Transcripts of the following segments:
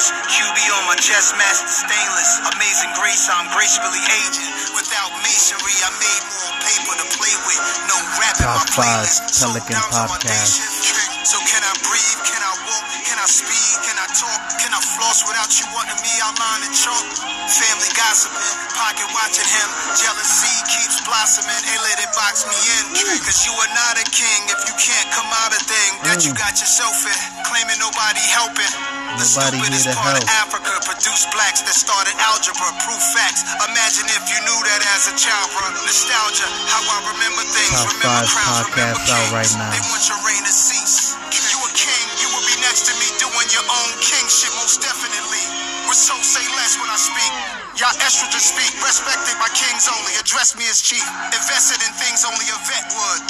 famous. QB on my chest, master stainless. Amazing grace, I'm gracefully aging. Without masonry, I made more paper to play with. No rap in Top my playlist. Pelican podcast. So can I breathe? Can I walk? Can I speak? Can I talk? Can I floss without you wanting me outline and chalk? Family gossiping, pocket watching him. Jealousy keeps blossoming. Let it box me in. Cause you are not a king if you can't come out a thing that you got yourself in. Claiming nobody helping. The Nobody stupidest here to part of. Africa produced blacks that started algebra, proof facts. Imagine if you knew that as a child, bro. Nostalgia, how I remember things. Top remember five crowns, podcast remember out right now. They want your reign to cease. You a king, you will be next to me doing your own king shit, most definitely. With so say less when I speak. Y'all estrogen speak, respected by kings only. Address me as chief. Invested in things only a vet would.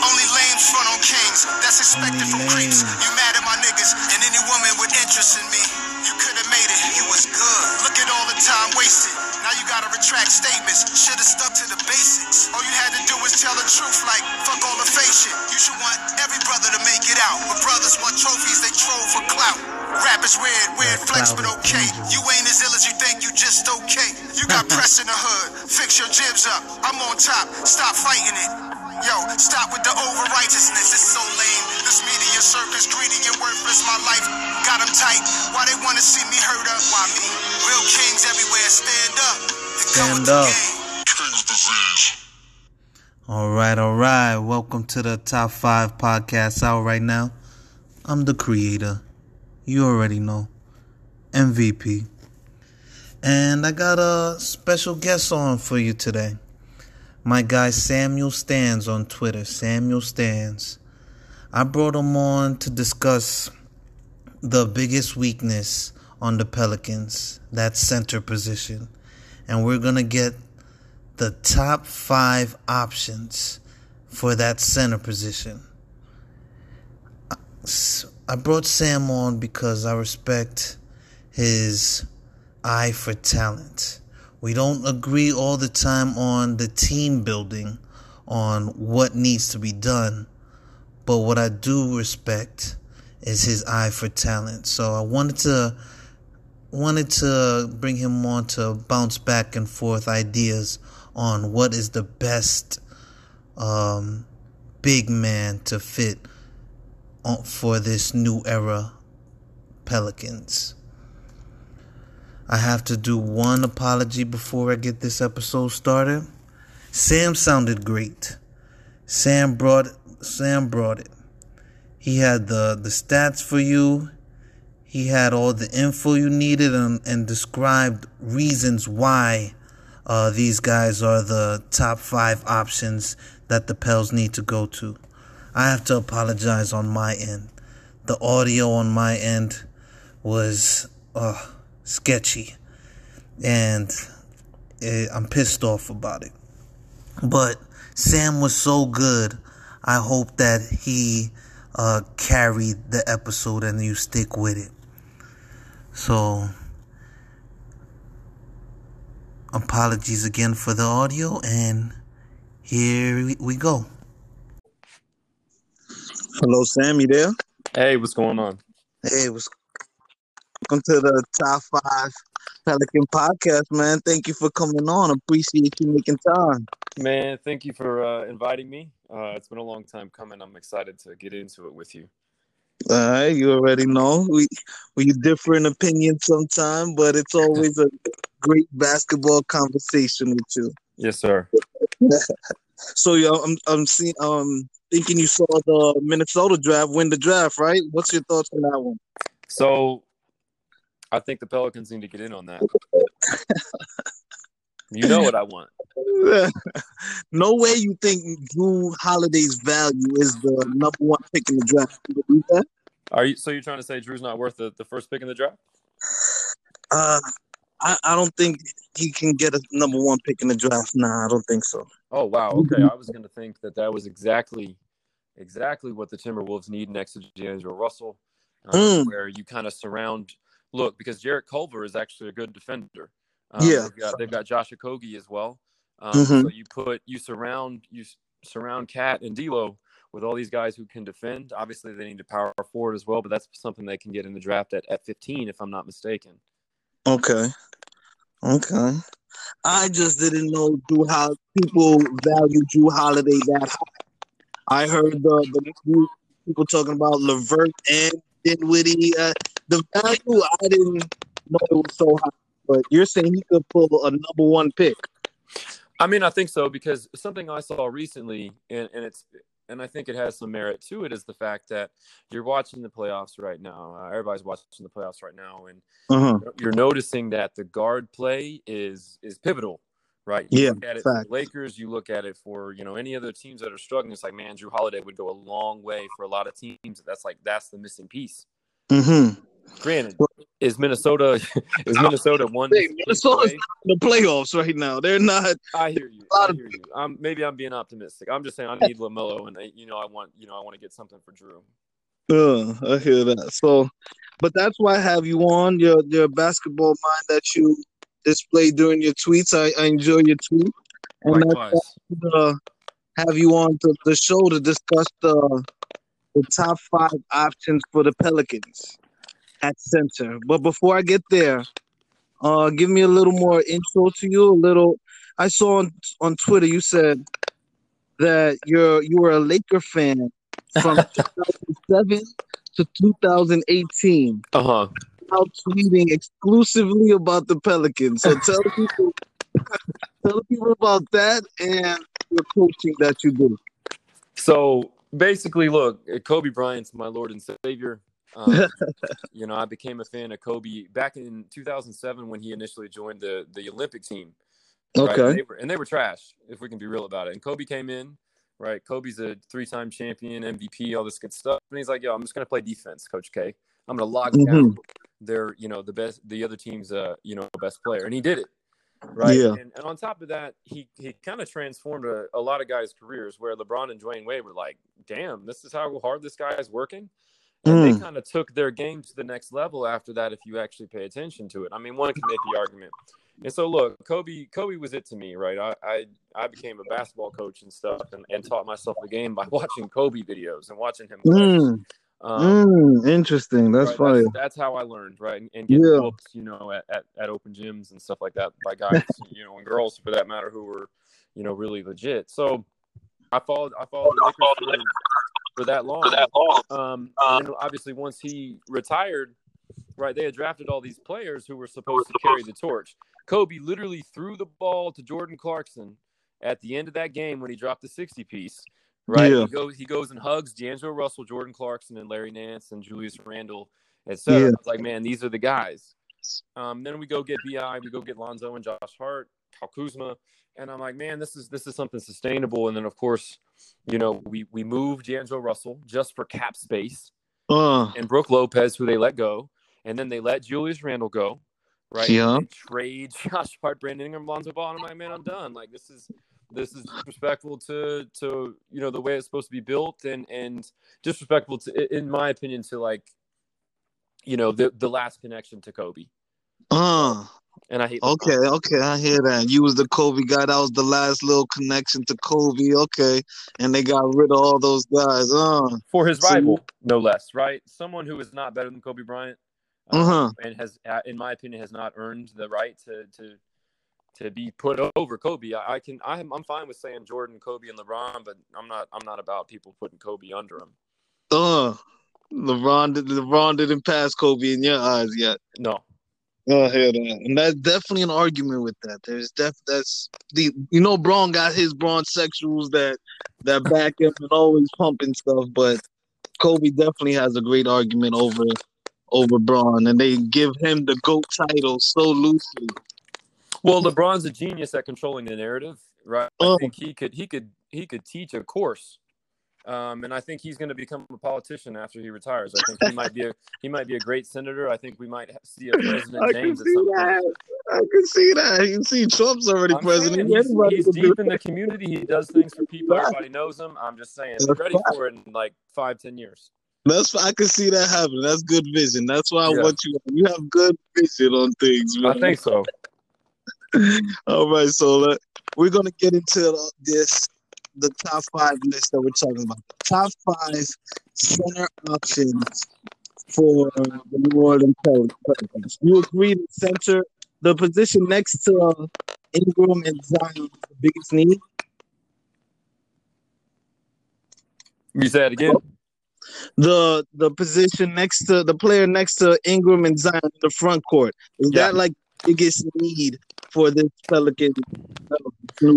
Only lames front on kings. That's expected from creeps. You mad at my niggas and any woman with interest in me. You could have made it. You was good. Look at all the time wasted. Now you gotta retract statements. Should've stuck to the basics. All you had to do was tell the truth, like fuck all the fake shit. You should want every brother to make it out. But brothers want trophies, they troll for clout. Rap is weird, weird flex, but okay. You ain't as ill as you think, you just okay. You got press in the hood, fix your jibs up. I'm on top, stop fighting it. Yo, stop with the over righteousness, it's so lame. This media circus, greedy and worthless. My life got them tight. Why they wanna see me hurt up? Why me? Real kings everywhere, stand up. come Stand with the up. game. All right, all right. Welcome to the top five podcast out right now. I'm the creator. You already know. MVP. And I got a special guest on for you today. My guy Samuel Stands on Twitter. Samuel Stands. I brought him on to discuss the biggest weakness on the Pelicans, that center position. And we're going to get the top five options for that center position. I brought Sam on because I respect his eye for talent. We don't agree all the time on the team building, on what needs to be done, but what I do respect is his eye for talent. So I wanted to wanted to bring him on to bounce back and forth ideas on what is the best um, big man to fit on, for this new era Pelicans. I have to do one apology before I get this episode started. Sam sounded great. Sam brought Sam brought it. He had the the stats for you. He had all the info you needed and, and described reasons why uh, these guys are the top five options that the Pels need to go to. I have to apologize on my end. The audio on my end was uh, sketchy, and eh, I'm pissed off about it. But Sam was so good. I hope that he uh, carried the episode and you stick with it. So, apologies again for the audio, and here we- we go. Hello, Sam. You there? Hey, what's going on? Hey, what's welcome to the top five Pelican podcast, man. Thank you for coming on. Appreciate you making time. Man, thank you for uh, inviting me. Uh, it's been a long time coming. I'm excited to get into it with you. All right, you already know we we differ in opinion sometime, but it's always a great basketball conversation with you. Yes, sir. So, yo, I'm I'm seeing um thinking you saw the Minnesota draft win the draft, right? What's your thoughts on that one? So, I think the Pelicans need to get in on that. you know what I want. no way you think Jrue Holiday's value is the number one pick in the draft. You? Are you? So you're trying to say Jrue's not worth the, the first pick in the draft? Uh, I, I don't think he can get a number one pick in the draft. Nah, I don't think so. Oh wow. Okay, I was going to think that that was exactly, exactly what the Timberwolves need next to D'Angelo Russell, uh, Mm. where you kind of surround. Look, because Jarrett Culver is actually a good defender. Um, Yeah. they've got, they've got Josh Okogie as well. Um, Mhm. So you put you surround you surround KAT and D'Lo with all these guys who can defend. Obviously, they need a power forward as well, but that's something they can get in the draft at, at 15, if I'm not mistaken. Okay. Okay. I just didn't know Jrue how people value Jrue Holiday that high. I heard the, the people talking about Levert and Dinwiddie. Uh, the value I didn't know it was so high, but you're saying he could pull a number one pick. I mean, I think so because something I saw recently, and, and it's and I think it has some merit to it, is the fact that you're watching the playoffs right now. Uh, everybody's watching the playoffs right now, and uh-huh. you're noticing that the guard play is is pivotal, right? You yeah, look at it for Lakers. You look at it for you know any other teams that are struggling. It's like man, Jrue Holiday would go a long way for a lot of teams. That's like that's the missing piece. Mm-hmm. Granted, is Minnesota is Minnesota one? Hey, Minnesota's in the playoffs right now. They're not. I hear you. I hear you. I'm, maybe I'm being optimistic. I'm just saying I need Lamelo, and I, you know I want you know I want to get something for Jrue. Uh, I hear that. So, but that's why I have you on your your basketball mind that you display during your tweets. I, I enjoy your tweet, and Likewise. uh, have you on to the show to discuss the the top five options for the Pelicans at center. But before I get there, uh, give me a little more intro to you. A little. I saw on on Twitter you said that you're you were a Laker fan from 2007 to 2018. Uh huh. Out tweeting exclusively about the Pelicans. So tell people, tell people about that and the coaching that you do. So basically, look, Kobe Bryant's my Lord and Savior. Um, you know, I became a fan of Kobe back in 2007 when he initially joined the the Olympic team. Okay. And, they were, and they were trash, if we can be real about it. And Kobe came in, right? Kobe's a three time champion, MVP, all this good stuff. And he's like, yo, I'm just going to play defense, Coach K. I'm going to lock mm-hmm. down their, you know, the best, the other team's, uh, you know, best player. And he did it. Right. Yeah. And, and on top of that, he, he kind of transformed a, a lot of guys' careers where LeBron and Dwyane Wade were like, damn, this is how hard this guy is working. And mm. they kind of took their game to the next level after that, if you actually pay attention to it. I mean, one can make the argument. And so, look, Kobe, Kobe was it to me, right? I, I, I became a basketball coach and stuff, and, and taught myself the game by watching Kobe videos and watching him. Mm. Um, mm, interesting. That's right? funny. That's, that's, how I learned, right? And, and getting yeah. you know, at, at, at open gyms and stuff like that by guys, you know, and girls for that matter, who were, you know, really legit. So I followed, I followed the Lakers for that long. For that long. Um, and obviously, once he retired, right, they had drafted all these players who were supposed to carry the torch. Kobe literally threw the ball to Jordan Clarkson at the end of that game when he dropped the 60 piece. Right, yeah. he goes he goes and hugs D'Angelo Russell, Jordan Clarkson, and Larry Nance and Julius Randle, etc. Yeah. I was like, man, these are the guys. Um, then we go get Bi, we go get Lonzo and Josh Hart, Kyle Kuzma, and I'm like, man, this is this is something sustainable. And then of course, you know, we we moved D'Angelo Russell just for cap space, uh. and Brook Lopez, who they let go, and then they let Julius Randle go, right? Yeah. Trade Josh Hart, Brandon Ingram, Lonzo Ball. I'm like, man, I'm done. Like this is this is disrespectful to to you know the way it's supposed to be built, and and disrespectful to, in my opinion, to like, you know, the the last connection to Kobe. Uh. And I hate. Okay, okay, I hear that. You was the Kobe guy. That was the last little connection to Kobe. Okay, and they got rid of all those guys. Uh. For his rival, so, no less, right? Someone who is not better than Kobe Bryant, um, uh-huh. and has, uh, in my opinion, has not earned the right to to to be put over Kobe. I, I can, I'm, I'm fine with saying Jordan, Kobe, and LeBron, but I'm not, I'm not about people putting Kobe under him. Uh, LeBron, LeBron didn't pass Kobe in your eyes yet. No, I hear that, uh, and that's definitely an argument with that. There's def that's the you know Bron got his Bron sexuals that that back him and always pumping stuff, but Kobe definitely has a great argument over over Bron, and they give him the goat title so loosely. Well, LeBron's a genius at controlling the narrative, right? I oh. think he could he could he could teach a course um, and I think he's going to become a politician after he retires. I think he might be a he might be a great senator. I think we might see a President I James at some that. point. I can see that. You can see Trump's already I'm president. He's, he's deep in the community. He does things for people. Everybody knows him. I'm just saying, ready for it in like five, ten years. That's I can see that happening. That's good vision. That's why I yeah. want you. You have good vision on things. Man. I think so. All right, so uh, we're gonna get into this the top five list that we're talking about. The top five center options for the New Orleans Pelicans. You agree that center, the position next to uh, Ingram and Zion, is the biggest need? You say it again. The the position next to the player next to Ingram and Zion in the front court is Yeah. that like biggest need for this Pelican? Uh,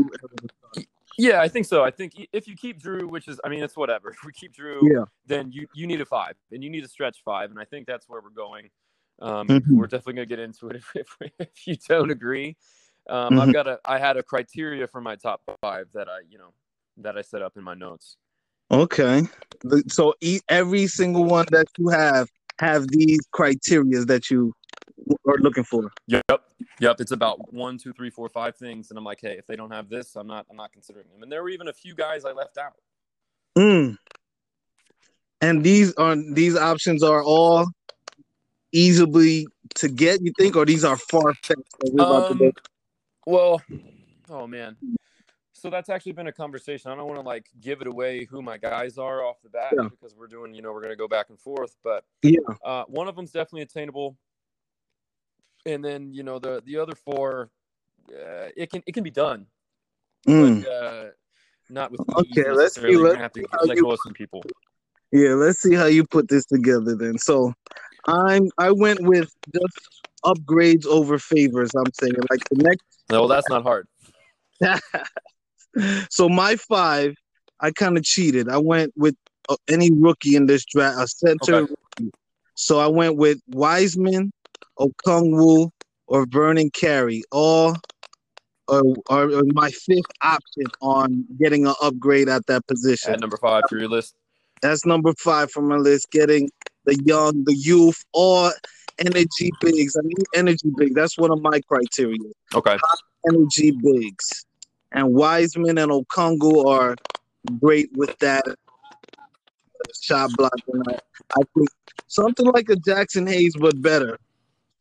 Yeah, I think so. I think if you keep Jrue, which is, I mean, it's whatever. If we keep Jrue, Yeah. then you you need a five, and you need a stretch five, and I think that's where we're going. Um, Mhm. We're definitely gonna get into it if, if, if you don't agree. Um, I've Mhm. got a, I had a criteria for my top five that I, you know, that I set up in my notes. Okay. So every single one that you have have these criterias that you are looking for. Yep, yep. It's about one, two, three, four, five things, and I'm like, hey, if they don't have this, I'm not, I'm not considering them. And there were even a few guys I left out. Mm. And these are these options are all easily to get. You think, or these are far fetched? Um, well, oh man. So that's actually been a conversation. I don't want to like give it away who my guys are off the bat Yeah. because we're doing, you know, we're gonna go back and forth. But Yeah. uh, one of them's definitely attainable, and then you know the the other four, uh, it can it can be done, Mm. but uh, not with Okay, let's see, let's have to see you- go of some people. Yeah, let's see how you put this together then. So I'm I went with just upgrades over favors, I'm saying. Like the next No, that's not hard. so my five, I kind of cheated. I went with uh, any rookie in this draft, a center Okay. So I went with Wiseman, Okongwu, or Vernon Carey. All are, are are my fifth option on getting an upgrade at that position. At number five for your list. That's number five from my list. Getting the young, the youth, all energy bigs. I need energy big. That's one of my criteria. Okay. Energy bigs. And Wiseman and Okongwu are great with that shot blocking. I, I think something like a Jaxson Hayes, but better.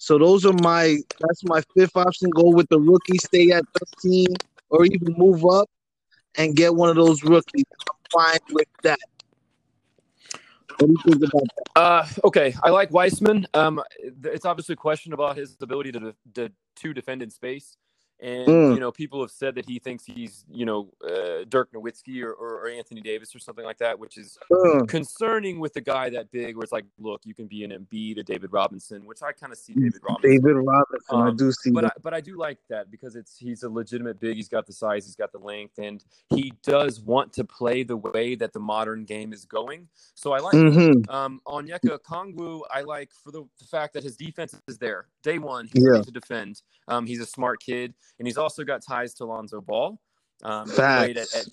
So those are my. That's my fifth option. Go with the rookie. Stay at 13, or even move up and get one of those rookies. I'm fine with that. What do you think about that? Uh, okay, I like Wiseman. Um, it's obviously a question about his ability to to, to defend in space, and Mm. you know people have said that he thinks he's you know uh, Dirk Nowitzki or, or, or Anthony Davis or something like that, which is Uh, concerning with a guy that big. Where it's like, look, you can be an Embiid, a David Robinson, which I kind of see David Robinson. David Robinson, I Um, do see but I, but I do like that because it's he's a legitimate big. He's got the size, he's got the length, and he does want to play the way that the modern game is going. So I like. it. hmm Um, Onyeka Okongwu, I like for the, the fact that his defense is there. Day one, he's Yeah. to defend. Um, he's a smart kid, and he's also got ties to Lonzo Ball. Um, at, at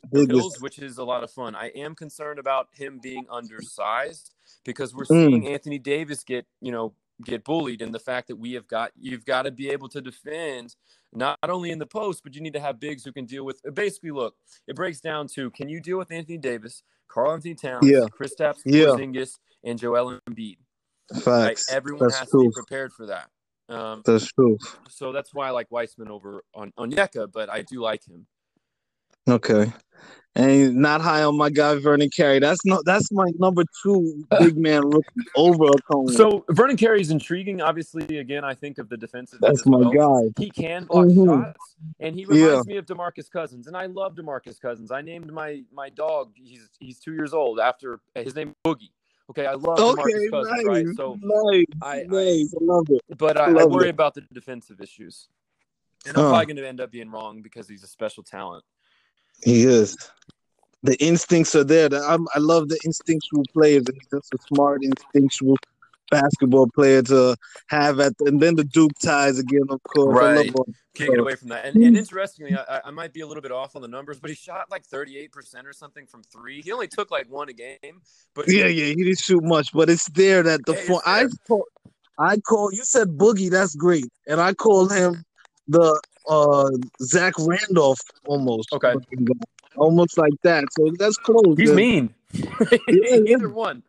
which is a lot of fun. I am concerned about him being undersized because we're Mm. seeing Anthony Davis get, you know, get bullied, and the fact that we have got you've got to be able to defend not only in the post, but you need to have bigs who can deal with. Basically, look, it breaks down to can you deal with Anthony Davis, Karl-Anthony Towns, Yeah. Kristaps, Yeah. Porzingis, and Joel Embiid. Like Facts. everyone That's has to be prepared for that. Um, That's true. so that's why I like Wiseman over on Onyeka, but I do like him. Okay. And not high on my guy Vernon Carey. That's no that's my number two big man rookie over a cone. So Vernon Carey is intriguing. Obviously, again, I think of the defensive. that's my well. guy. He can block Mhm. shots, and he reminds me of Demarcus Cousins. And I love Demarcus Cousins. I named my my dog. He's he's two years old. After his name Boogie. Okay, I love Okay, Demarcus Cousins. nice, Right. So, nice, I- I- nice. I, love it. but I, I worry it. about the defensive issues, and I'm Huh. probably going to end up being wrong because he's a special talent. He is. The instincts are there. I'm, I love the instinctual players. He's just a smart, instinctual basketball player to have at. The, and then the Duke ties again, of course. I Right. love Can't get away from that. And, and interestingly, I, I might be a little bit off on the numbers, but he shot like 38% or something from three. He only took like one a game. But Yeah, yeah, he didn't shoot much, but it's there that the Hey, it's I call, I call you said Boogie, that's great, and I call him the uh Zach Randolph almost. Okay. almost like that. So that's close. he's man. mean. Either one.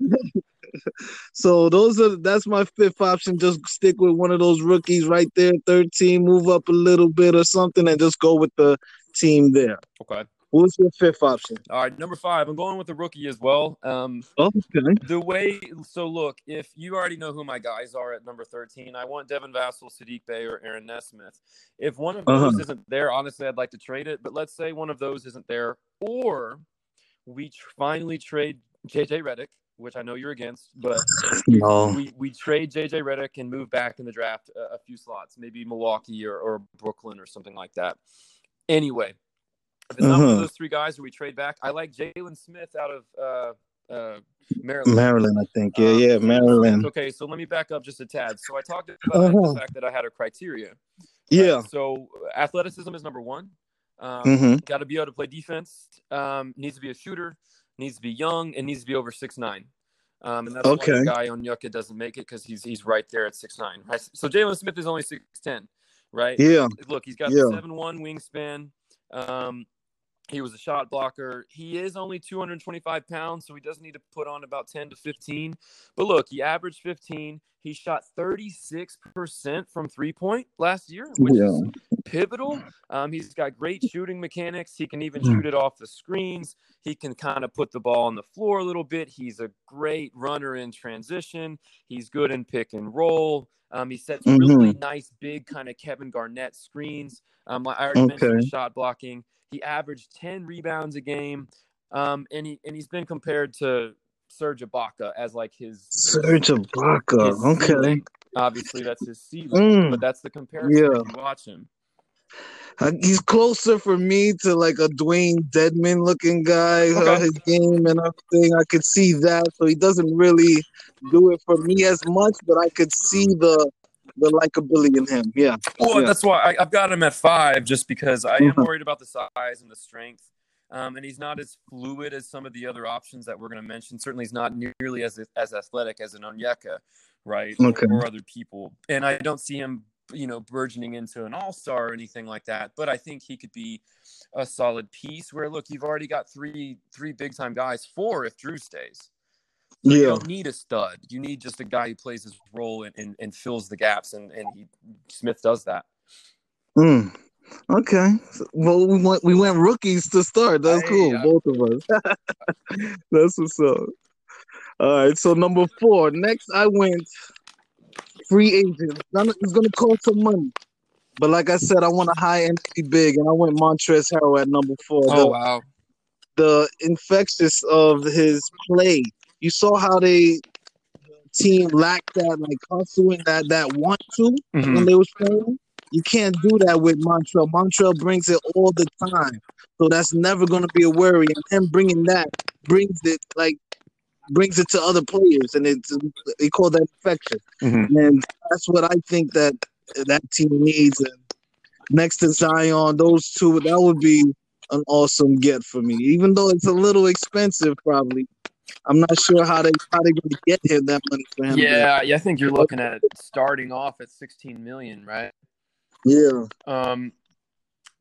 So those are that's my fifth option. Just stick with one of those rookies right there, thirteen. Move up a little bit or something, and just go with the team there. Okay. Who's your fifth option? All right, number five. I'm going with the rookie as well. Um, Okay. the way so look, if you already know who my guys are at number 13, I want Devin Vassell, Sadiq Bey, or Aaron Nesmith. If one of those Uh-huh. isn't there, honestly, I'd like to trade it. But let's say one of those isn't there, or we tr- finally trade JJ Redick, which I know you're against, but No. we, we trade JJ Redick and move back in the draft a, a few slots, maybe Milwaukee or, or Brooklyn or something like that. Anyway, if it's not one of those three guys where we trade back, I like Jalen Smith out of uh, uh, Maryland. Maryland, I think. Yeah, Um, yeah, Maryland. Okay, so let me back up just a tad. So I talked about Uh-huh. the fact that I had a criteria. right? Yeah. So athleticism is number one. Um, hmm Got to be able to play defense. Um, needs to be a shooter. Needs to be young and needs to be over six nine. Um, and that's why Okay. the guy Onyeka doesn't make it because he's he's right there at six nine. Right. So Jalen Smith is only six ten. Right. Yeah. Look, he's got Yeah. seven one wingspan. Um, he was a shot blocker. He is only 225 pounds, so he does need to put on about 10 to 15. But look, he averaged 15. He shot 36% from three point last year, which Yeah. is pivotal. Um, he's got great shooting mechanics. He can even Hmm. shoot it off the screens. He can kind of put the ball on the floor a little bit. He's a great runner in transition. He's good in pick and roll. Um, he sets Mm-hmm. really nice, big kind of Kevin Garnett screens. Um, I already mentioned Okay. the shot blocking. He averaged 10 rebounds a game. Um, and he and he's been compared to Serge Ibaka as like his Serge Ibaka. his Okay. ceiling. Obviously, that's his ceiling, Mm. but that's the comparison. Yeah. watch him. Uh, He's closer for me to like a Dewayne Dedmon looking guy. uh, Okay. his game and everything, I could see that. So he doesn't really do it for me as much, but I could see the the likability in him. Yeah. Well, Yeah. that's why I, I've got him at five, just because I am Mhm. worried about the size and the strength. Um, and he's not as fluid as some of the other options that we're going to mention. Certainly, he's not nearly as as athletic as an Onyeka, right? Or- Okay. Or, other people. And I don't see him, you know, burgeoning into an all star or anything like that. But I think he could be a solid piece. Where look, you've already got three three big time guys, four if Jrue stays. So You Yeah. don't need a stud. You need just a guy who plays his role and, and, and fills the gaps, and, and he Smith does that. Mm. Okay. Well, we went we went rookies to start. That's Hey, cool, I- both of us. That's what's up. All right. So number four. Next, I went free agent. Gonna- It's gonna cost some money, but like I said, I want a high energy big, and I went Montrezl Harrell at number four. The- Oh wow! the infectious of his play. You saw how they the team lacked that like hustle and that that want to Mm-hmm. when they was playing. You can't do that with Montrezl. Montrezl brings it all the time, so that's never going to be a worry. And him bringing that brings it like brings it to other players, and it's they call that infection. Mm-hmm. And that's what I think that that team needs. And next to Zion, those two, that would be an awesome get for me. Even though it's a little expensive, probably. I'm not sure how they how they're going to get him that money for him. Yeah, yeah. I think you're looking at starting off at 16 million, right? yeah, Um,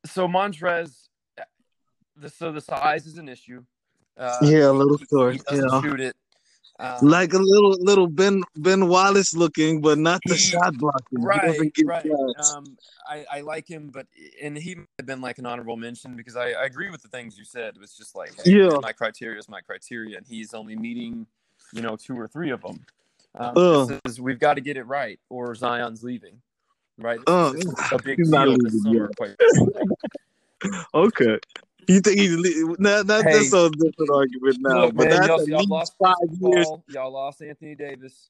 so Montrez, the so the size is an issue. Uh, yeah, a little short. he doesn't Yeah, shoot it. Um, like a little little Ben Ben Wallace looking, but not the He- shot blocking. Right, right. shots. Um, I, I like him, but and he might have been like an honorable mention because I, I agree with the things you said. It was just like, hey, Yeah. my criteria is my criteria, and he's only meeting, you know, two or three of them. Um, Ugh. is, we've got to get it right, or Zion's leaving. Right, Ugh. a big deal this summer. Okay. You think he's le- that, Hey. that's a different argument now, Look, but man, that's y'all, y'all five years. Y'all lost Anthony Davis.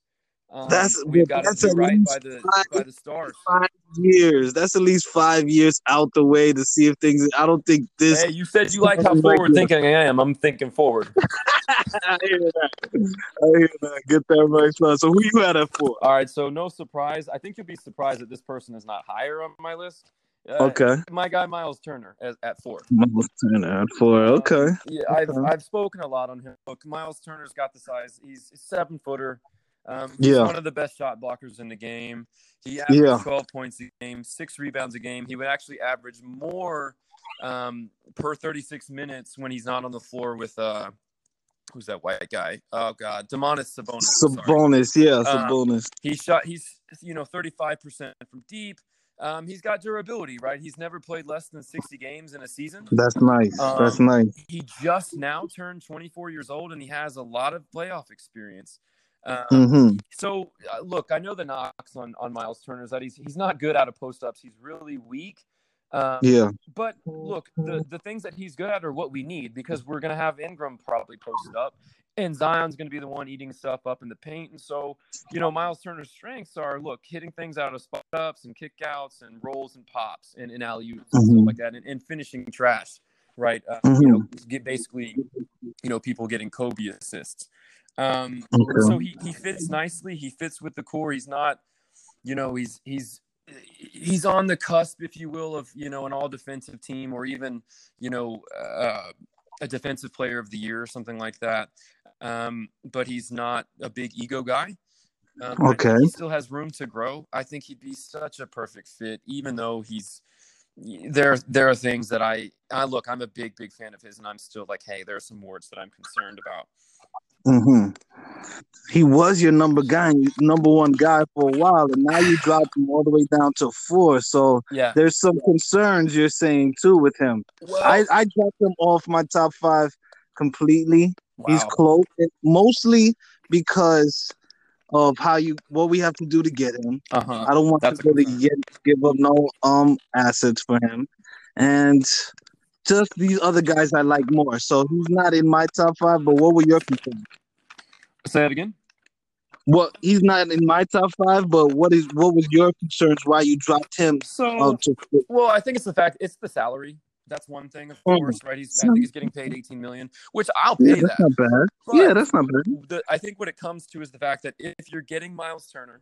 Um, That's- we've got that's at right least by the five- by the stars. Five years. That's at least five years out the way to see if things. I don't think this. Hey, you said you like how forward thinking I am. I'm thinking forward. I hear that. I hear that. Get that right, son. So who you had at four? All right, so no surprise. I think you'll be surprised that this person is not higher on my list. Uh, Okay. my guy Miles Turner as, at four. Miles Turner at four. Um, Okay. yeah, I've I've spoken a lot on him. Look, Miles Turner's got the size. He's a seven footer. Um, Yeah. one of the best shot blockers in the game. He averaged Yeah. 12 points a game, six rebounds a game. He would actually average more um, per 36 minutes when he's not on the floor with uh, who's that white guy? Oh God, Domantas Sabonis. sorry. Sabonis. Yeah, Uh, Sabonis. He shot. He's you know 35 percent from deep. Um, he's got durability, right? He's never played less than 60 games in a season. That's nice. That's Um, nice. He just now turned 24 years old, and he has a lot of playoff experience. Um, Mm-hmm. so uh, look, I know the knocks on on Miles Turner is that he's he's not good out of post ups. He's really weak. Um, Yeah. But look, the the things that he's good at are what we need because we're gonna have Ingram probably posted up, and Zion's gonna be the one eating stuff up in the paint. And so, you know, Miles Turner's strengths are look hitting things out of spot ups and kickouts and rolls and pops and, and alley oops and stuff Mhm. like that, and, and finishing trash, right? Uh, Mhm. You know, get basically, you know, people getting Kobe assists. Um, Okay. so he, he fits nicely. He fits with the core. He's not, you know, he's he's he's on the cusp, if you will, of you know an all defensive team or even you know uh, a defensive player of the year or something like that. Um, but he's not a big ego guy. Um, Okay. he still has room to grow. I think he'd be such a perfect fit, even though he's there. There are things that I I look. I'm a big big fan of his, and I'm still like, hey, there are some wards that I'm concerned about. Mm-hmm. He was your number guy, number one guy for a while, and now you dropped him all the way down to four. So Yeah. there's some concerns you're saying too with him. Well, I, I dropped him off my top five completely. He's close, mostly because of how you what we have to do to get him. Uh-huh. I don't want That's to really get, give up no um assets for him, and just these other guys I like more. So he's not in my top five. But what were your concerns? Say that again. Well, he's not in my top five. But what is what was your concerns? Why you dropped him So to? Well, I think it's the fact it's the salary. That's one thing, of Mm. course, right? He's I think he's getting paid 18 million, which I'll pay Yeah, that. that's not bad. But Yeah, that's not bad. the, I think what it comes to is the fact that if you're getting Miles Turner,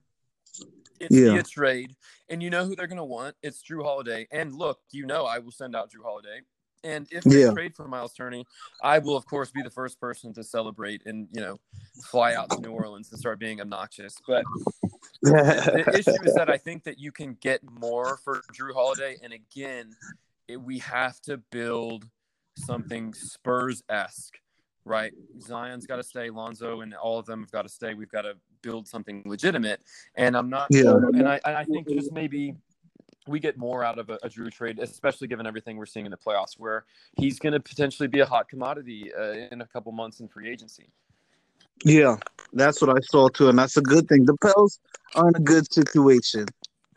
it's Yeah. via trade, and you know who they're going to want. It's Jrue Holiday. And look, you know I will send out Jrue Holiday. And if they Yeah. trade for Miles Turner, I will of course be the first person to celebrate and you know fly out to New Orleans and start being obnoxious. But the issue is that I think that you can get more for Jrue Holiday, and again, it, we have to build something Spurs esque, right? Zion's got to stay, Lonzo, and all of them have got to stay. We've got to build something legitimate, and I'm not. Yeah. and I, I think just maybe we get more out of a, a Jrue trade, especially given everything we're seeing in the playoffs, where he's going to potentially be a hot commodity uh, in a couple months in free agency. Yeah, that's what I saw too, and that's a good thing. The Pels are in a good situation.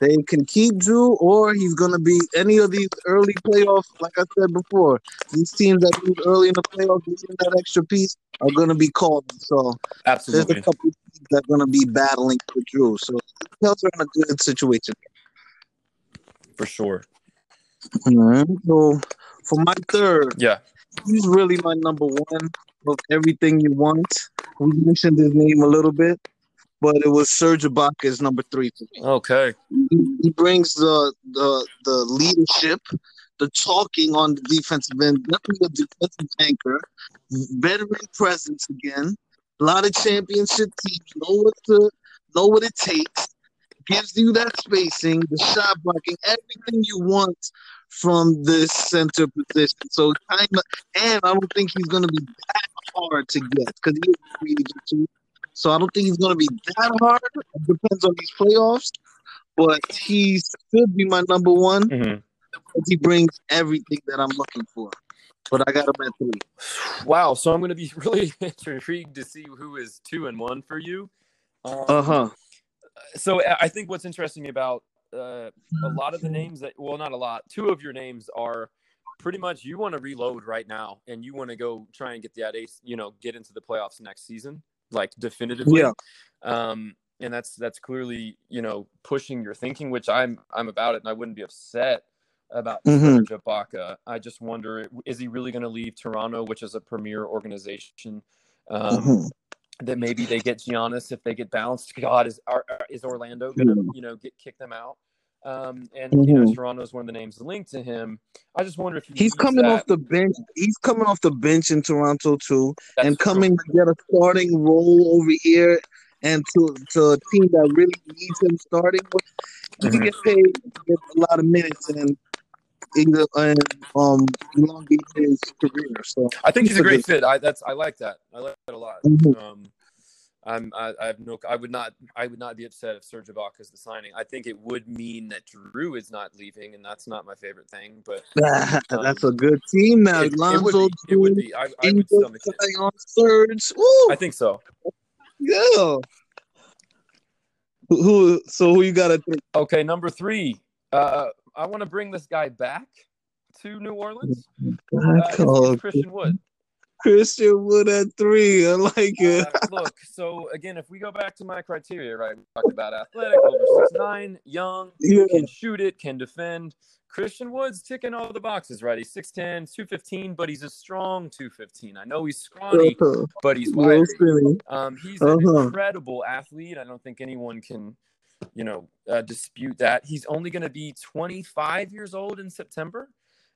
They can keep Jrue, or he's gonna be any of these early playoffs. Like I said before, these teams that move early in the playoffs, using that extra piece, are gonna be called. So there's a couple of teams that are gonna be battling for Jrue. So Pels are in a good situation. For sure. Alright, So for my third, Yeah. he's really my number one of everything you want. We mentioned his name a little bit, but it was Serge Ibaka is number three. Okay. He, brings the, the the leadership, the talking on the defensive end, definitely a defensive anchor, veteran presence again. A lot of championship teams know what to know what it takes. Gives you that spacing, the shot blocking, everything you want from this center position. So kind of, and I don't think he's going to be that hard to get because he's really good too. So I don't think he's going to be that hard. It depends on these playoffs, but he should be my number one Mhm. because he brings everything that I'm looking for. But I got him at three. Wow. So I'm going to be really intrigued to see who is two and one for you. Um, Uh huh. So I- think what's interesting about uh, a lot of the names that, well, not a lot, two of your names are pretty much you want to reload right now and you want to go try and get the ace, you know, get into the playoffs next season, like definitively. Yeah. Um, and that's that's clearly you know pushing your thinking, which I'm I'm about it, and I wouldn't be upset about Mhm. Serge Ibaka. I just wonder, is he really going to leave Toronto, which is a premier organization? Um, Mhm. That maybe they get Giannis if they get bounced. God, is are, is Orlando going to Yeah. you know get kick them out? Um, and you know Mhm. Toronto is one of the names linked to him. I just wonder if he He's coming that. off the bench. He's coming off the bench in Toronto too, That's and true. coming to get a starting role over here, and to to a team that really needs him starting. He Mhm. can get paid, get a lot of minutes, and either and um elongate his career. So I think he's a great fit. I that's I like that. I like that a lot. Mhm. Um, I'm I, I have no I would not I would not be upset if Serge Ibaka is the signing. I think it would mean that Jrue is not leaving, and that's not my favorite thing. But That's a good team now. Um, it, it would be. It would be. I, I would stomach it. on Serge. Woo! I think so. Yeah. Who, who? So who you got to? Okay, number three. Uh, I want to bring this guy back to New Orleans. Uh, Christian Wood. Christian Wood at three. I like it. Uh, look, so again, if we go back to my criteria, right? We talked about athletic, over six nine, young, Yeah. can shoot it, can defend. Christian Wood's ticking all the boxes, right? He's 6'10, 215, but he's a strong 215. I know he's scrawny, Uh-huh. but he's wiry. silly. Um, he's an Uh-huh. incredible athlete. I don't think anyone can, you know, uh, dispute that. He's only going to be 25 years old in September.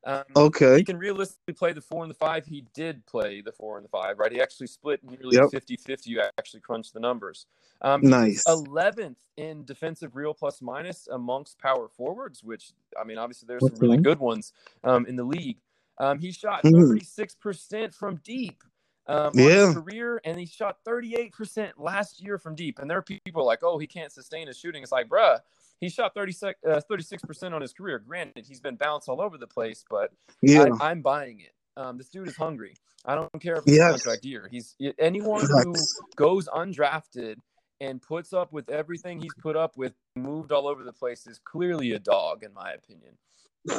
Um, Okay. he can realistically play the four and the five. He did play the four and the five, right? He actually split nearly Yep. 50 50. You actually crunched the numbers. Um, Nice. 11th in defensive real plus minus amongst power forwards, which, I mean, obviously there's some really good ones um, in the league. Um, he shot Mhm. 36% from deep um, Yeah. his career, and he shot 38% last year from deep. And there are people like, oh, he can't sustain his shooting. It's like, bruh, he shot 36, uh, 36% on his career. Granted, he's been bounced all over the place, but Yeah. I, I'm buying it. Um, this dude is hungry. I don't care if it's Yes. a contract year. He's anyone who goes undrafted and puts up with everything he's put up with, moved all over the place, is clearly a dog, in my opinion.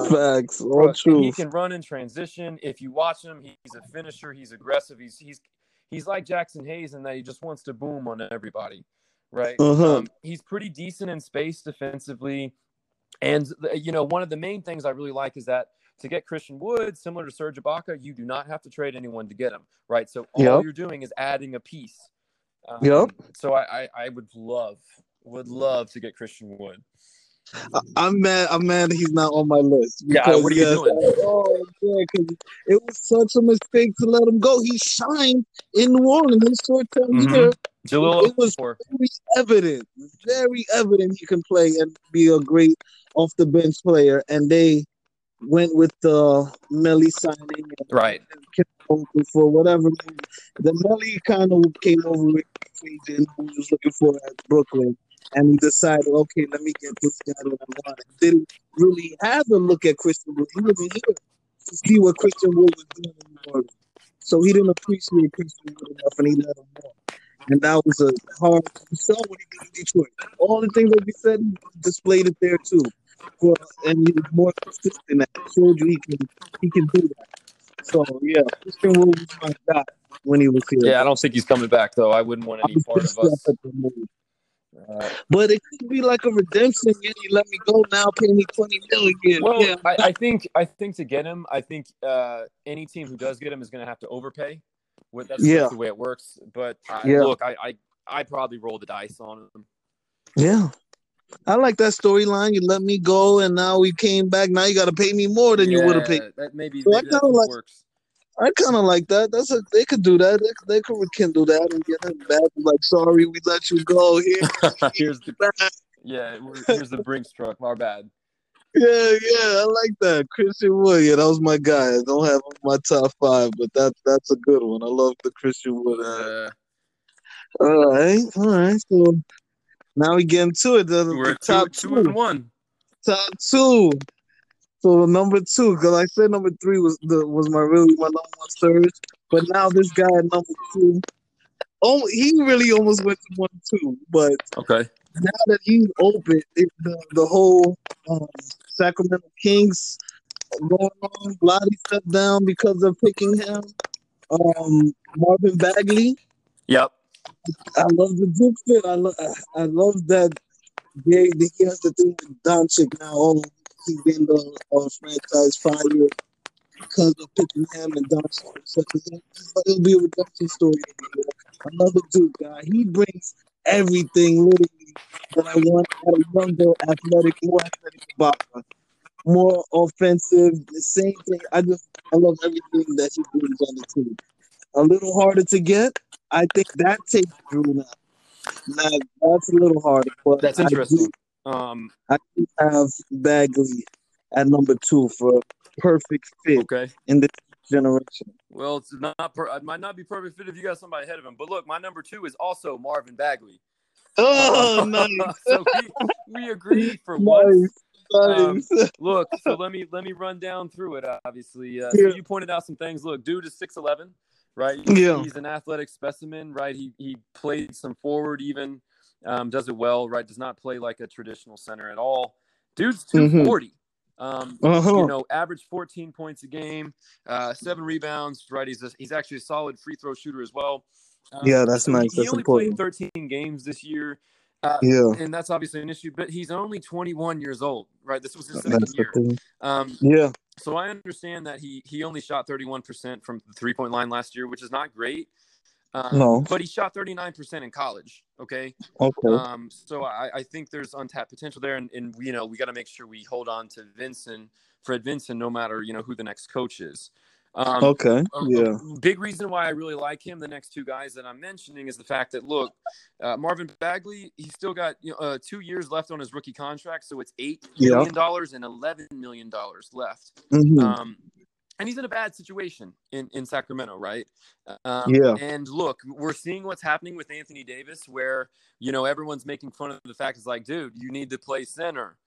Facts. All he can run in transition. If you watch him, he's a finisher. He's aggressive. He's he's he's like Jaxson Hayes in that he just wants to boom on everybody, right? Uh-huh. Um, he's pretty decent in space defensively, and you know one of the main things I really like is that to get Christian Wood, similar to Serge Ibaka, you do not have to trade anyone to get him, right? So all Yep. you're doing is adding a piece. Um, Yep. So I, I I would love would love to get Christian Wood. I'm mad. I'm mad he's not on my list. Yeah, what are you yes, doing? I- oh, 'cause it was such a mistake to let him go. He shined in New Orleans in short term Mhm. here. Jahlil It was- Okafor. Very evident, very evident he can play and be a great off the bench player. And they went with the Melli signing and right. For whatever. The Melli kind of came over with agent who was looking for at Brooklyn, and he decided, okay, let me get this guy that I want. Didn't really have a look at Christian Wood. He wasn't here to see what Christian Wood was doing in New Orleans. So he didn't appreciate Christian Wood enough, and he let him go. And that was a hard to show when he did in Detroit. All the things that we said, displayed it there too. For, and he was more consistent. That showed you he can he can do that. So yeah, Christian Wood was my guy when he was here. Yeah, I don't think he's coming back though. I wouldn't want any part of us. Uh, But it could be like a redemption. Yeah, you let me go now, pay me twenty million. well, yeah, I, I think I think to get him, I think uh, any team who does get him is going to have to overpay. With that's Yeah. the way it works. But I, Yeah. look, I, I I probably roll the dice on him. yeah. I like that storyline. You let me go, and now we came back. Now you got to pay me more than you would have paid. That maybe, So I maybe that's kinda what like- works. I kind of like that. That's a they could do that. They, they could rekindle that and get him back. Like, sorry, we let you go here. here's the yeah, here's the Brinks truck. My bad. Yeah, yeah, I like that. Christian Wood, yeah, that was my guy. I don't have him in my top five, but that that's a good one. I love the Christian Wood. Uh, All right, all right. So now we get into it. The, we're the top two two, and one. top two. So number two, because I said number three was the was my really my number one Serge, but now this guy at number two, oh, he really almost went to one two, but Okay. now that he's open, it, the the whole um, Sacramento Kings going on, Lottie stepped down because of picking him. Um, Marvin Bagley. Yep. I love the Duke fit. I love I love that they, they he has the thing with Doncic now. Oh, he's getting the uh, franchise fired because of picking him and Doncic. So it'll be a redemption story. I love the Duke guy. He brings everything literally that I want of younger, athletic, more athletic Ibaka. More offensive, the same thing. I just I love everything that he brings on the team. A little harder to get. I think that takes Jrue now. Now that's a little harder, but That's I do- interesting. Um. I do have Bagley at number two for perfect fit Okay. in the generation. Well, it's not. Per- it might not be perfect fit if you got somebody ahead of him. But look, my number two is also Marvin Bagley. Oh, nice, so we, we agreed for once. nice, nice. Look, so let me let me run down through it. Obviously, uh, Yeah. so you pointed out some things. Look, dude is six eleven, right? Yeah. he's an athletic specimen, right? He he played some forward, even um, does it well, right? Does not play like a traditional center at all. Dude's two Mhm. Um, Uh-huh. you know, average 14 points a game, uh, seven rebounds. Right, he's a, he's actually a solid free throw shooter as well. Um, Yeah, that's so nice. He, he That's only important. played 13 games this year, uh, Yeah, and that's obviously an issue. But he's only 21 years old. Right, this was his second that's year. Um, Yeah, so I understand that he he only shot 31% from the three point line last year, which is not great. Um, No. but he shot 39% in college. Okay, okay. um, so I, I think there's untapped potential there, and, and you know we got to make sure we hold on to Vincent, Fred Vincent, no matter you know who the next coach is. Um, okay. a- a Yeah. big reason why I really like him, the next two guys that I'm mentioning, is the fact that look, uh, Marvin Bagley, he's still got you know, uh, two years left on his rookie contract, so it's eight Yeah. million dollars and eleven million dollars left. Mhm. Um, and he's in a bad situation in, in Sacramento, right? Um, Yeah. And look, we're seeing what's happening with Anthony Davis, where you know everyone's making fun of the fact it's like, dude, you need to play center,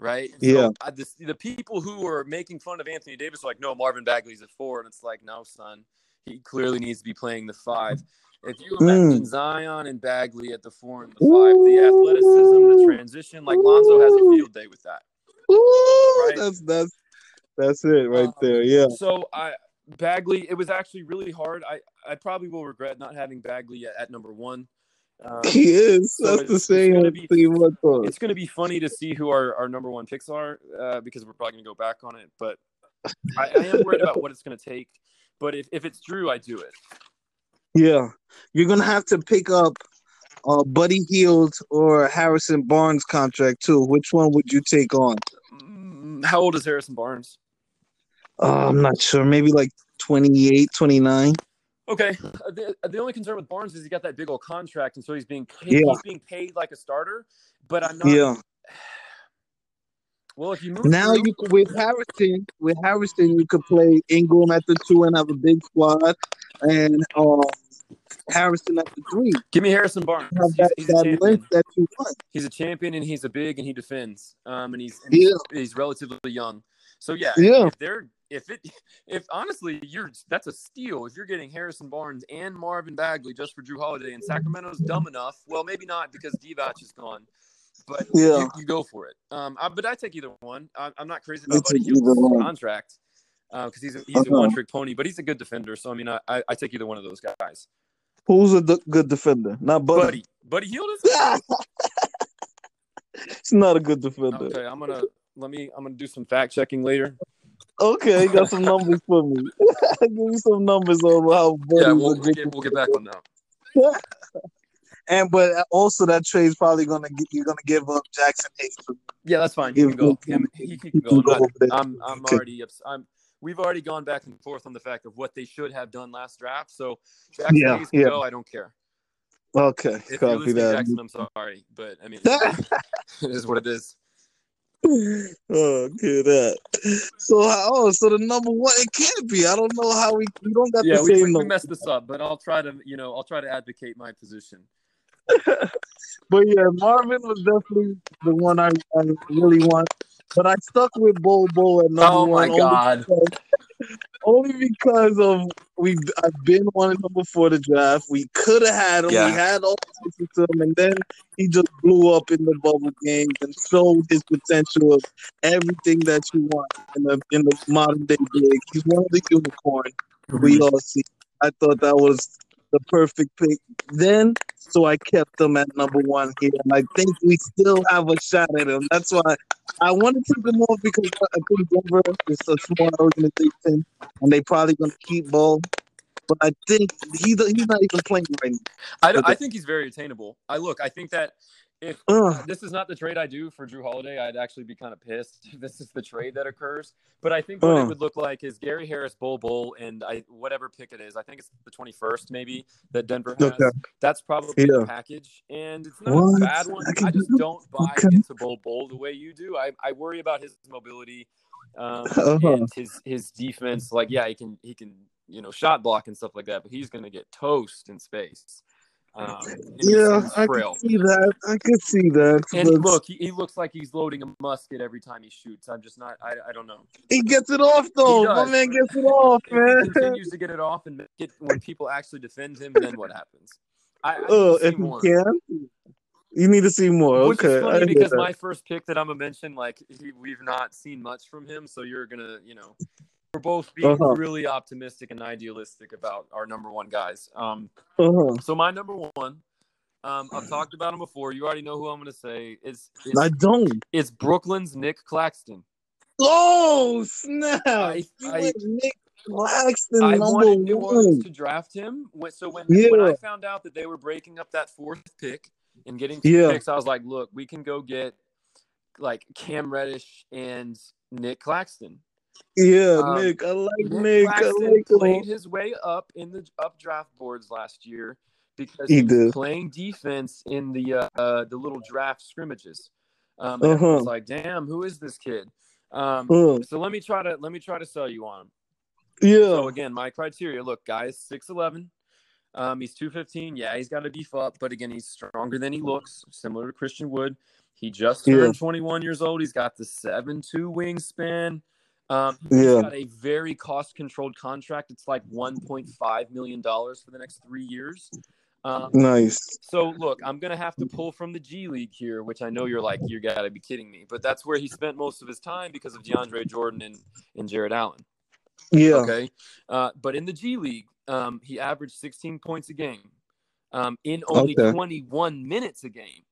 right? And Yeah. So, uh, this, the people who are making fun of Anthony Davis are like, no, Marvin Bagley's a four, and it's like, no, son, he clearly needs to be playing the five. If you Mm. imagine Zion and Bagley at the four and the five, the athleticism, the transition, like Lonzo has a field day with that. Ooh, Right. That's that's that's it right Um, there. Yeah. So I Bagley, it was actually really hard. I I probably will regret not having Bagley at, at number one. Um, He is. so That's the same gonna be- same I thought. it's going to be funny to see who our, our number one picks are uh, because we're probably going to go back on it. But I, I am worried about what it's going to take. But if, if it's Jrue, I do it. Yeah. You're gonna have to pick up uh Buddy Hield or Harrison Barnes contract too. Which one would you take on? Mm, How old is Harrison Barnes? Uh, I'm not sure. Maybe like 28, 29. Okay. Uh, The, the only concern with Barnes is he got that big old contract, and so he's being paid, Yeah. he's being paid like a starter. But I'm not. Yeah. Well, if you move Now you with Harrison, with Harrison, you could play Ingram at the two and have a big squad, and um, Harrison at the three. give me Harrison Barnes. He's, that, he's a that champion. that you want. he's a champion and he's a big and he defends. Um, and he's and he's, he's relatively young. So yeah, Yeah. if they're if it if honestly you're that's a steal if you're getting Harrison Barnes and Marvin Bagley just for Jrue Holiday and Sacramento's dumb enough. Well, maybe not because Divac is gone. But Yeah. you, you go for it. Um, I, but I take either one. I, I'm not crazy about Buddy Hield's contract because he's a, he's Uh-huh. a one trick pony, but he's a good defender. So I mean, I, I, I take either one of those guys. Who's a d- good defender? Not Buddy. Buddy, Buddy Hield is It's not a good defender. okay. I'm gonna let me. I'm gonna do some fact checking later. Okay, got some numbers for me. Give me some numbers on how Buddy's Yeah, we'll, we'll get we'll get back on that. And but also that trade's probably gonna get, you're gonna give up Jaxson Hayes. Yeah, that's fine. He Give can go. him- Him, he, he can go. I'm, not- I'm, I'm already. ups- I'm. We've already gone back and forth on the fact of what they should have done last draft. So Jaxson Yeah, Hayes can yeah. go. I don't care. Okay, If you're copy that. Jaxson, I'm sorry, but I mean, it is what it is. oh, good that. So how? Oh, so the number one it can't be. I don't know how we we don't got Yeah, the we, same we, we messed this up, but I'll try to, you know, I'll try to advocate my position. But yeah, Marvin was definitely the one I, I really want. But I stuck with Bol Bol at number Oh my one. only God. Only because of we I've been wanting him before the draft. We could have had him. Yeah. We had all the to him, and then he just blew up in the bubble games and showed his potential of everything that you want in the in the modern day league. He's one of the unicorn we mhm. all see. I thought that was the perfect pick then, so I kept them at number one here, and I think we still have a shot at him. That's why I want to take him off because I think Denver is a small organization, and they probably gonna keep Bol. But I think he he's not even playing right now. I, don't- I think he's very attainable. I look, I think that if. Ugh. this is not the trade I do for Jrue Holiday, I'd actually be kind of pissed if this is the trade that occurs. But I think what Uh. it would look like is Gary Harris, Bol Bol, and I whatever pick it is. I think it's the twenty first maybe that Denver has. Okay. That's probably Yeah. the package, and it's not What? a bad one. I I just do- don't buy okay. into Bol Bol the way you do. I, I worry about his mobility. Um, Uh-huh. and his his defense, like yeah, he can he can you know shot block and stuff like that, but he's going to get toast in space. Um, Yeah, I frail. can see that. I can see that. And But look, he, he looks like he's loading a musket every time he shoots. I'm just not. I, I don't know. he gets it off though. My man gets it off, If he man. continues to get it off and make it when people actually defend him, then what happens? I, I need Oh, to if he more. can, you need to see more. Which okay, is funny because that. my first pick that I'm gonna mention, like he, we've not seen much from him, so you're gonna, you know, we're both being Uh-huh. really optimistic and idealistic about our number one guys. Um, Uh-huh. so my number one, um, I've talked about him before. You already know who I'm gonna say. Is I it's, don't. it's Brooklyn's Nic Claxton. Oh snap! I- I- Nic Claxton I number wanted New one. Orleans to draft him. So when, when I found out that they were breaking up that fourth pick and getting two Yeah. picks, I was like, look, we can go get like Cam Reddish and Nic Claxton. Yeah, Um, Nick. I like Nick, Nick. I like played his way up in the up draft boards last year because He he, was did. playing defense in the uh, uh, the little draft scrimmages. Um, and Uh-huh. everyone's like, damn, who is this kid? Um, Uh, so let me try to let me try to sell you on him. yeah. So again, my criteria: look, guys, six eleven. Um, he's two fifteen. Yeah, he's got to beef up, but again, he's stronger than he looks. Similar to Christian Wood. He just Yeah. turned twenty one years old. He's got the seven two wingspan. Um, he's Yeah. got a very cost controlled contract. It's like one point five million dollars for the next three years. Um, nice. so look, I'm gonna have to pull from the G League here, which I know you're like, you gotta be kidding me. But that's where he spent most of his time because of DeAndre Jordan and, and Jarrett Allen. Yeah. Okay. Uh, but in the G League, um, he averaged 16 points a game um, in only Okay. 21 minutes a game.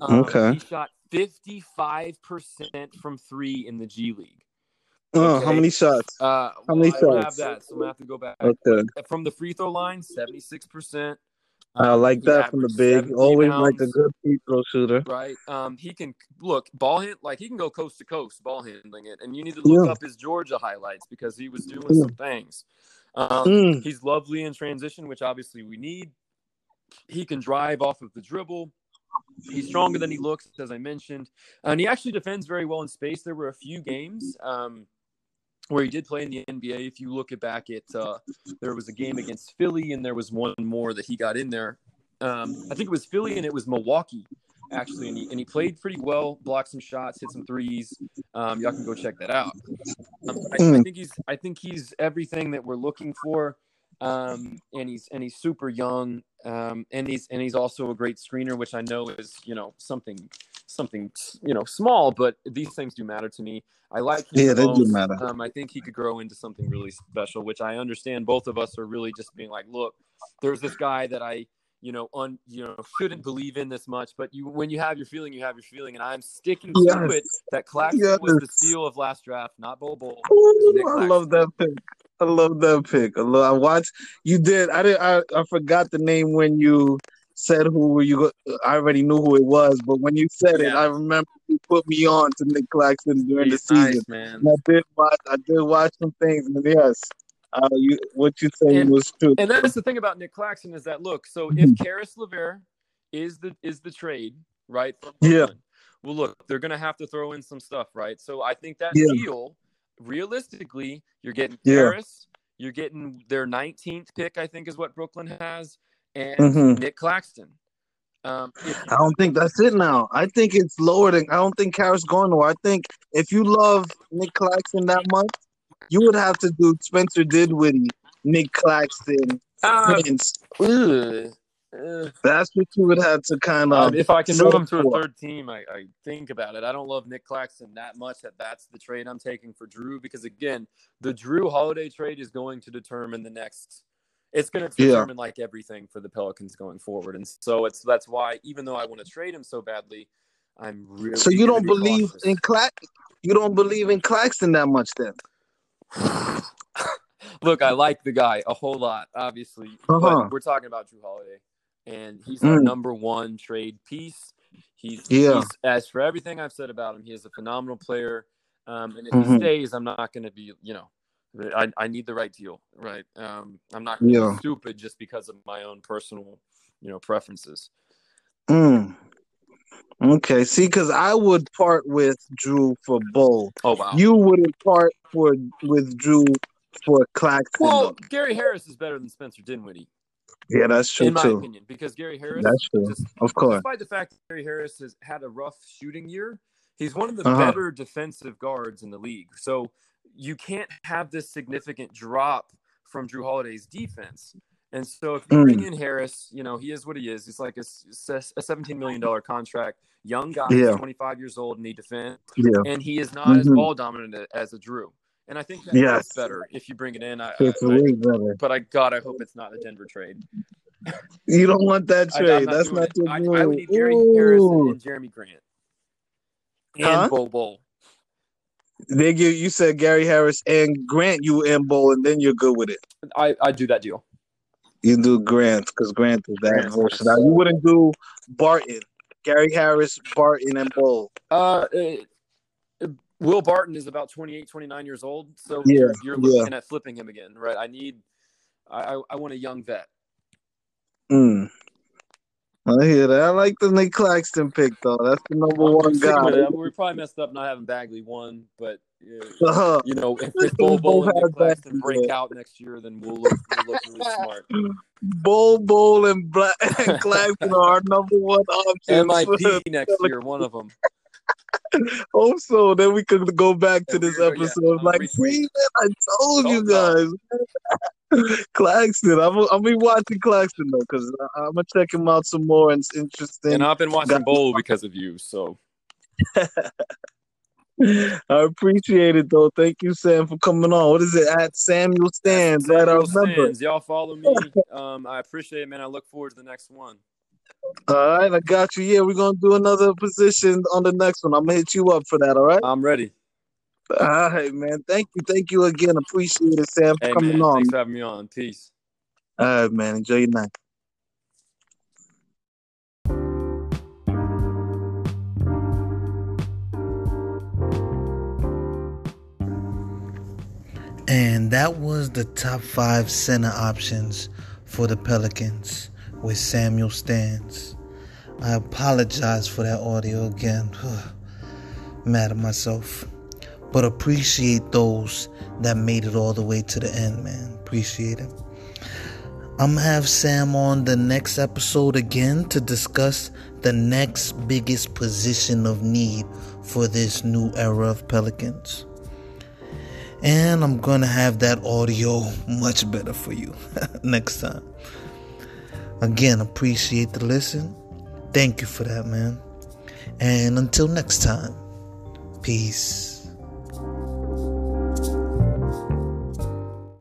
Um, Okay. He shot 55% from three in the G League. Uh, how many shots? Uh, How many I don't have that, so I'm gonna have to go back. Okay. From the free throw line, 76%. I Um, like that from the big. Always like a good free throw shooter. right? Um, he can look ball hand like he can go coast to coast ball handling it, and you need to look Yeah. up his Georgia highlights because he was doing some things. Um, Mm. He's lovely in transition, which obviously we need. He can drive off of the dribble. He's stronger than he looks, as I mentioned, and he actually defends very well in space. There were a few games um, where he did play in the NBA. If you look at back at, uh, there was a game against Philly, and there was one more that he got in there. Um, I think it was Philly, and it was Milwaukee actually, and he, and he played pretty well, blocked some shots, hit some threes. Um, y'all can go check that out. Um, I, I Mm. think he's I think he's everything that we're looking for, um, and he's and he's super young, um, and he's and he's also a great screener, which I know is you know something something you know small, but these things do matter to me. I like him Yeah, they do matter. Um, I think he could grow into something really special, which I understand. Both of us are really just being like, look, there's this guy that I you know, un, you know, shouldn't believe in this much, but you, when you have your feeling, you have your feeling, and I'm sticking to it. That Claxton was the Yes. steal of last draft, not Bol. Ooh, I love that pick. I love that pick. I, love, I watched. You did. I did. I, I forgot the name when you said who you. go- I already knew who it was, but when you said it, I remember you put me on to Nic Claxton during He's the season. nice, I did watch. I did watch some things, and yes, uh, you what you saying And- was true. And that's the thing about Nic Claxton is that look, so if Mm-hmm. Caris LeVert is the is the trade, right? Yeah. Well, look, they're gonna have to throw in some stuff, right? So I think that Yeah. deal, realistically, you're getting Yeah. Caris, you're getting their 19th pick, I think is what Brooklyn has, and Mhm. Nic Claxton. Um, if I don't think that's it now. I think it's lower than. I don't think Caris going nowhere. I think if you love Nic Claxton that much, you would have to do Spencer Dinwiddie, Nic Claxton, Uh, Prince. ugh, ugh. That's what you would have to kind of. Um, if I can move him to a third team, I, I think about it. I don't love Nic Claxton that much that that's the trade I'm taking for Jrue because again, the Jrue Holiday trade is going to determine the next. It's going to Yeah. determine like everything for the Pelicans going forward, and so it's that's why even though I want to trade him so badly, I'm really. so you don't be believe cautious. in Clax? You don't believe in Claxton that much, then? Look, I like the guy a whole lot, obviously, Uh-huh. but we're talking about Jrue Holiday, and he's our Mm. number one trade piece. He's, Yeah. he's as for everything I've said about him, he is a phenomenal player. Um, and if Mhm. he stays, I'm not going to be, you know, I, I need the right deal, right? Um, I'm not Yeah. stupid just because of my own personal, you know, preferences. Mm. Okay, see, because I would part with Jrue for Bol. Oh wow. You wouldn't part for with Jrue for Claxton. well. Gary Harris is better than Spencer Dinwiddie, yeah, that's true in my too. opinion, because Gary Harris, That's true. just Of course. despite the fact that Gary Harris has had a rough shooting year, he's one of the Uh-huh. better defensive guards in the league. So you can't have this significant drop from Jrue Holiday's defense. And so if you Mm. bring in Harris, you know, he is what he is. He's like a, a $17 million contract, young guy, Yeah. 25 years old, and he defends. Yeah. And he is not as Mhm. ball dominant as a Jrue. And I think that's Yes. better if you bring it in. I, It's I- way better. but I God, I hope it's not a Denver trade. You don't want that trade. That's not it. your I. I would need Gary Harris and, and Jerami Grant and Huh? Bol Bol. They give you said Gary Harris and Grant you in Bol, and then you're good with it. I I do that deal. You do Grant because Grant is that Grant's versatile. You wouldn't do Barton, Gary Harris, Barton, and Bol. Uh, Will Barton is about 28, 29 years old, so Yeah, you're, you're yeah. looking at flipping him again, right? I need, I I, I want a young vet. Mm. I hear that. I like the Nic Claxton pick though. That's the number I'm one guy. with it. I mean, we probably messed up not having Bagley one, but uh, Uh-huh. you know, if, if Bol Bol and Nic Claxton break out next year, then we'll look, we'll look really smart. Bol, Bol, and Black and Claxton are our number one options. MIP next year, one of them. Hope so. Then we could go back to this episode. Like, see, man, I told you guys. Claxton. I'm, I'm be watching Claxton though, because I'm gonna check him out some more. And it's interesting. And I've been watching Got- Bol because of you, so I appreciate it though. Thank you, Sam, for coming on. What is it at Samuel Stands? Right, I Samuel remember. Sands, y'all follow me. Um, I appreciate it, man. I look forward to the next one. All right, I got you. Yeah, we're gonna do another position on the next one. I'm gonna hit you up for that. All right. I'm ready. All right, man. Thank you. Thank you again. Appreciate it, Sam, for Hey, coming man. on. Thanks for having me on. Peace. All right, man. Enjoy your night. And that was the top five center options for the Pelicans with Samuel stands. I apologize for that audio again. Mad at myself. But appreciate those that made it all the way to the end, man. Appreciate it. I'm gonna have Sam on the next episode again to discuss the next biggest position of need for this new era of Pelicans. And I'm gonna have that audio much better for you next time. Again, appreciate the listen. Thank you for that, man. And until next time, peace.